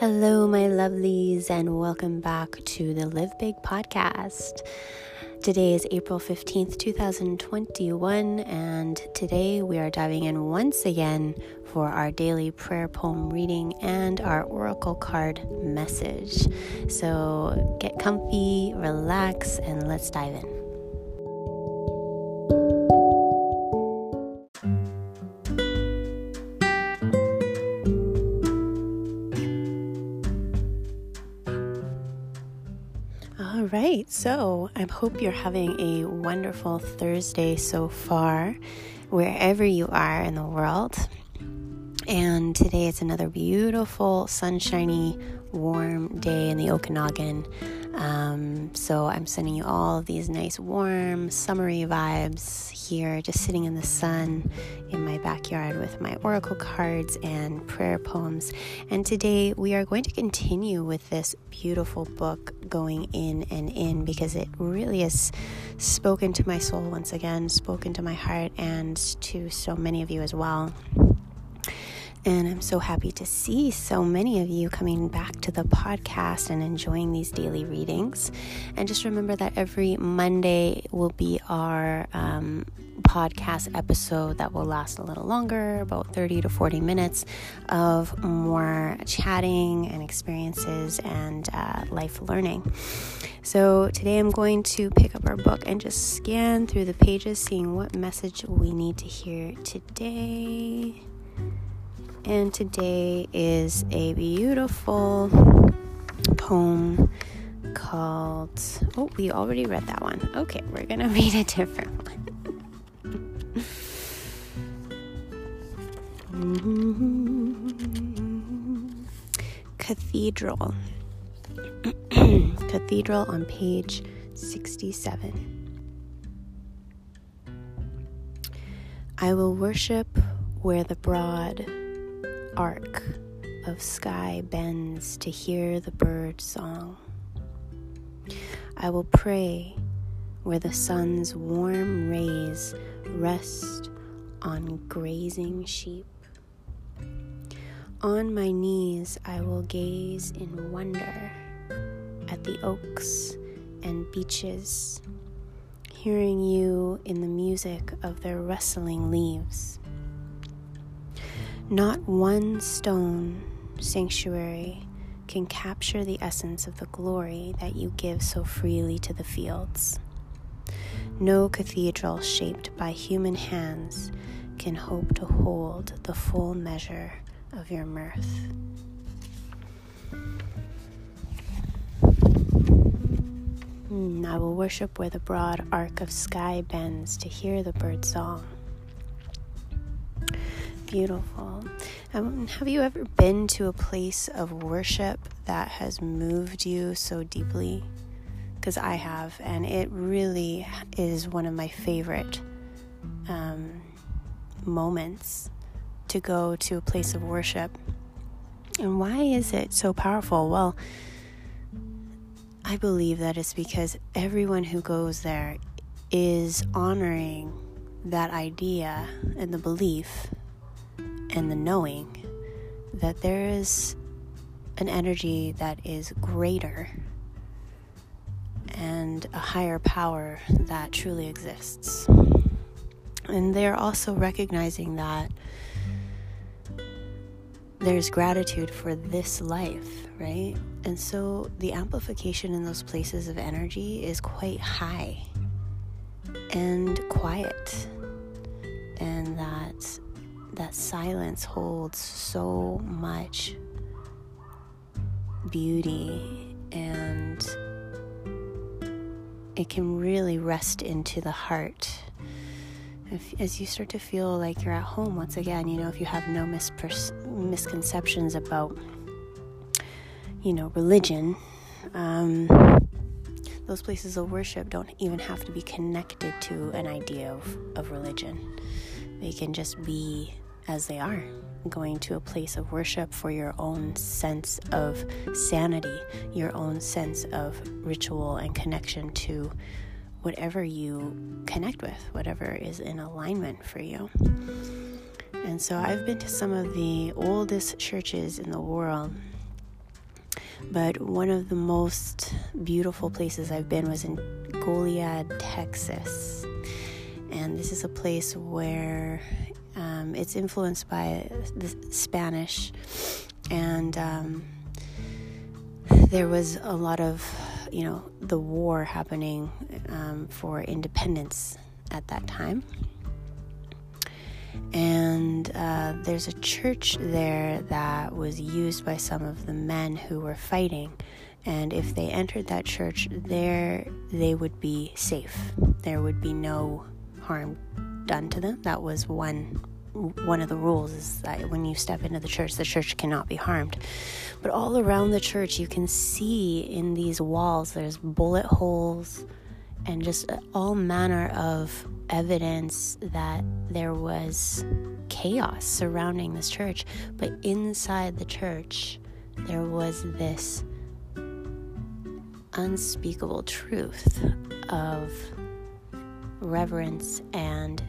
Hello, my lovelies, and welcome back to the Live Big podcast. Today is April 15th, 2021, and today we are diving in once again for our daily prayer poem reading and our oracle card message. So get comfy, relax, and let's dive in. So I hope you're having a wonderful Thursday so far, wherever you are in the world. And today it's another beautiful, sunshiny, warm day in the Okanagan. Um, so I'm sending you all of these nice, warm, summery vibes here, just sitting in the sun in my backyard with my oracle cards and prayer poems. And today we are going to continue with this beautiful book, Going In and In, because it really has spoken to my soul once again, spoken to my heart, and to so many of you as well. And I'm so happy to see so many of you coming back to the podcast and enjoying these daily readings. And just remember that every Monday will be our um, podcast episode that will last a little longer, about 30 to 40 minutes of more chatting and experiences and uh, life learning. So today I'm going to pick up our book and just scan through the pages, seeing what message we need to hear today. And today is a beautiful poem called. Oh, we already read that one. Okay, we're gonna read a different one. Cathedral. Cathedral on page 67. I will worship where the broad arc of sky bends to hear the bird song. I will pray where the sun's warm rays rest on grazing sheep. On my knees, I will gaze in wonder at the oaks and beeches, hearing you in the music of their rustling leaves. Not one stone sanctuary can capture the essence of the glory that you give so freely to the fields. No cathedral shaped by human hands can hope to hold the full measure of your mirth. Hmm, I will worship where the broad arc of sky bends to hear the bird song beautiful. Um, have you ever been to a place of worship that has moved you so deeply? Because I have, and it really is one of my favorite um, moments to go to a place of worship. And why is it so powerful? Well, I believe that it's because everyone who goes there is honoring that idea and the belief and the knowing that there is an energy that is greater and a higher power that truly exists. And they're also recognizing that there's gratitude for this life, right? And so the amplification in those places of energy is quite high and quiet. And that that silence holds so much beauty and it can really rest into the heart. If, as you start to feel like you're at home once again, you know, if you have no misconceptions about, you know, religion, um, those places of worship don't even have to be connected to an idea of, of religion. They can just be as they are, going to a place of worship for your own sense of sanity, your own sense of ritual and connection to whatever you connect with, whatever is in alignment for you. And so I've been to some of the oldest churches in the world, but one of the most beautiful places I've been was in Goliad, Texas. And this is a place where um, it's influenced by the Spanish, and um, there was a lot of, you know, the war happening um, for independence at that time. And uh, there's a church there that was used by some of the men who were fighting. And if they entered that church, there they would be safe. There would be no harm done to them. That was one one of the rules is that when you step into the church, the church cannot be harmed. But all around the church, you can see in these walls, there's bullet holes and just uh, all manner of evidence that there was chaos surrounding this church. But inside the church, there was this unspeakable truth of reverence and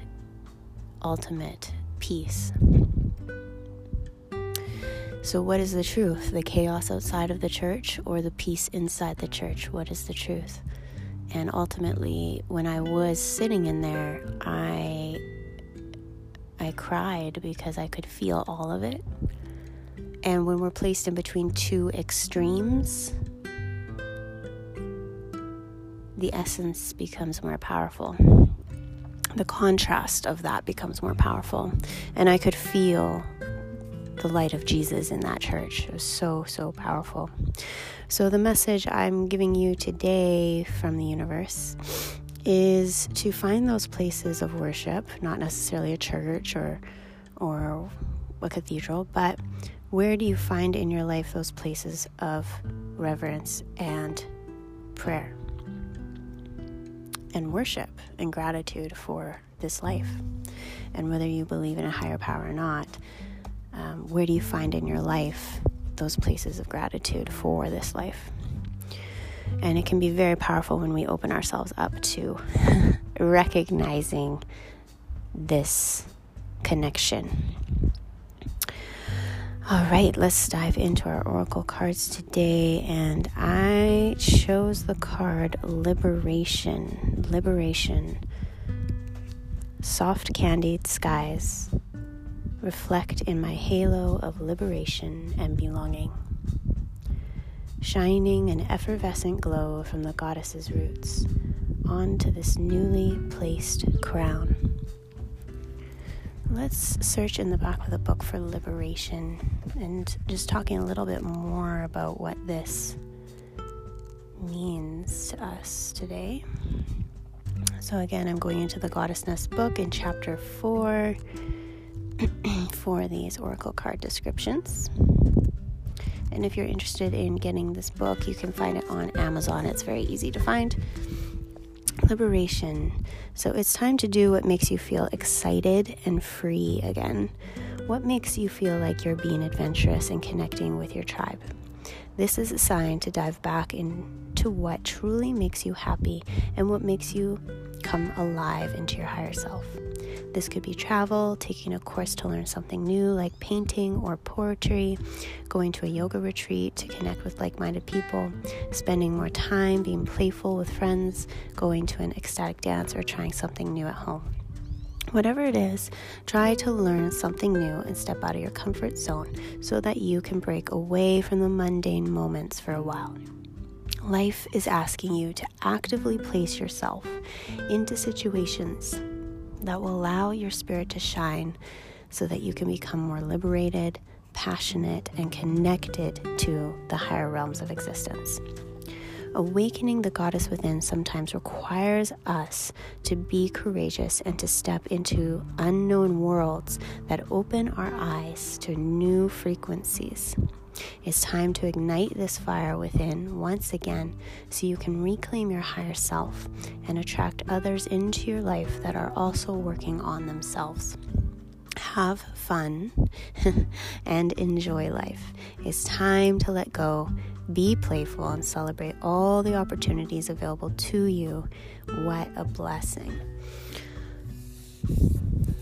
ultimate peace. So, what is the truth? The chaos outside of the church or the peace inside the church? What is the truth? And ultimately, when I was sitting in there, I I cried because I could feel all of it. And when we're placed in between two extremes, the essence becomes more powerful. The contrast of that becomes more powerful. And I could feel the light of Jesus in that church. It was so, so powerful. So, the message I'm giving you today from the universe is to find those places of worship, not necessarily a church or, or a cathedral, but where do you find in your life those places of reverence and prayer and worship and gratitude for this life? And whether you believe in a higher power or not, um, where do you find in your life those places of gratitude for this life. And it can be very powerful when we open ourselves up to recognizing this connection. All right, let's dive into our oracle cards today. And I chose the card Liberation. Liberation. Soft candied skies reflect in my halo of liberation and belonging, shining an effervescent glow from the goddess's roots onto this newly placed crown. Let's search in the back of the book for liberation and just talking a little bit more about what this means to us today. So, again, I'm going into the Goddess Nest book in chapter 4 for these oracle card descriptions. And if you're interested in getting this book, you can find it on Amazon. It's very easy to find. Liberation. So it's time to do what makes you feel excited and free again. What makes you feel like you're being adventurous and connecting with your tribe? This is a sign to dive back into what truly makes you happy and what makes you come alive into your higher self. This could be travel, taking a course to learn something new like painting or poetry, going to a yoga retreat to connect with like minded people, spending more time being playful with friends, going to an ecstatic dance, or trying something new at home. Whatever it is, try to learn something new and step out of your comfort zone so that you can break away from the mundane moments for a while. Life is asking you to actively place yourself into situations that will allow your spirit to shine so that you can become more liberated, passionate, and connected to the higher realms of existence. Awakening the goddess within sometimes requires us to be courageous and to step into unknown worlds that open our eyes to new frequencies. It's time to ignite this fire within once again so you can reclaim your higher self and attract others into your life that are also working on themselves. Have fun and enjoy life. It's time to let go, be playful, and celebrate all the opportunities available to you. What a blessing!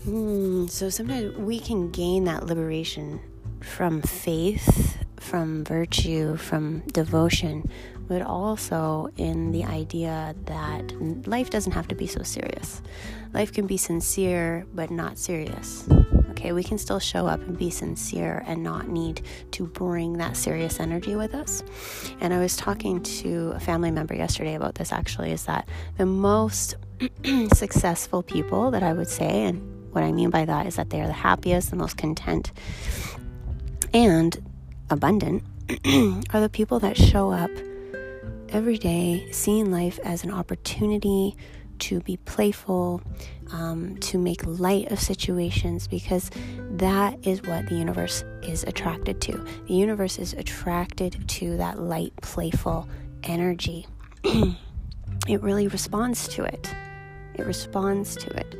Mm, so sometimes we can gain that liberation from faith from virtue, from devotion, but also in the idea that life doesn't have to be so serious. Life can be sincere, but not serious. Okay, we can still show up and be sincere and not need to bring that serious energy with us. And I was talking to a family member yesterday about this actually, is that the most successful people that I would say, and what I mean by that is that they are the happiest, the most content, and abundant are the people that show up every day seeing life as an opportunity to be playful, um, to make light of situations, because that is what the universe is attracted to. The universe is attracted to that light, playful energy. it really responds to it. It responds to it.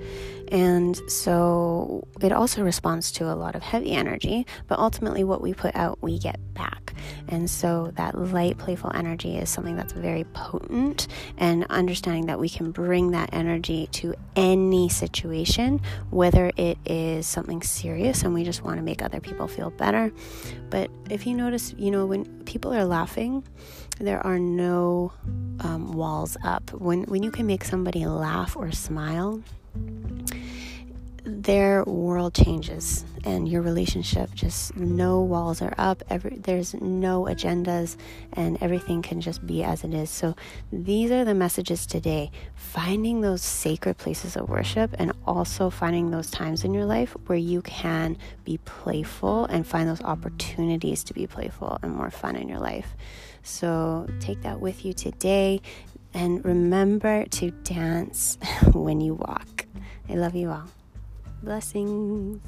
And so it also responds to a lot of heavy energy, but ultimately, what we put out, we get back. And so that light, playful energy is something that's very potent, and understanding that we can bring that energy to any situation, whether it is something serious and we just want to make other people feel better. But if you notice, you know, when people are laughing, there are no um, walls up. When when you can make somebody laugh or smile, their world changes and your relationship just no walls are up every there's no agendas and everything can just be as it is. So these are the messages today. Finding those sacred places of worship and also finding those times in your life where you can be playful and find those opportunities to be playful and more fun in your life. So take that with you today. And remember to dance when you walk. I love you all Blessings.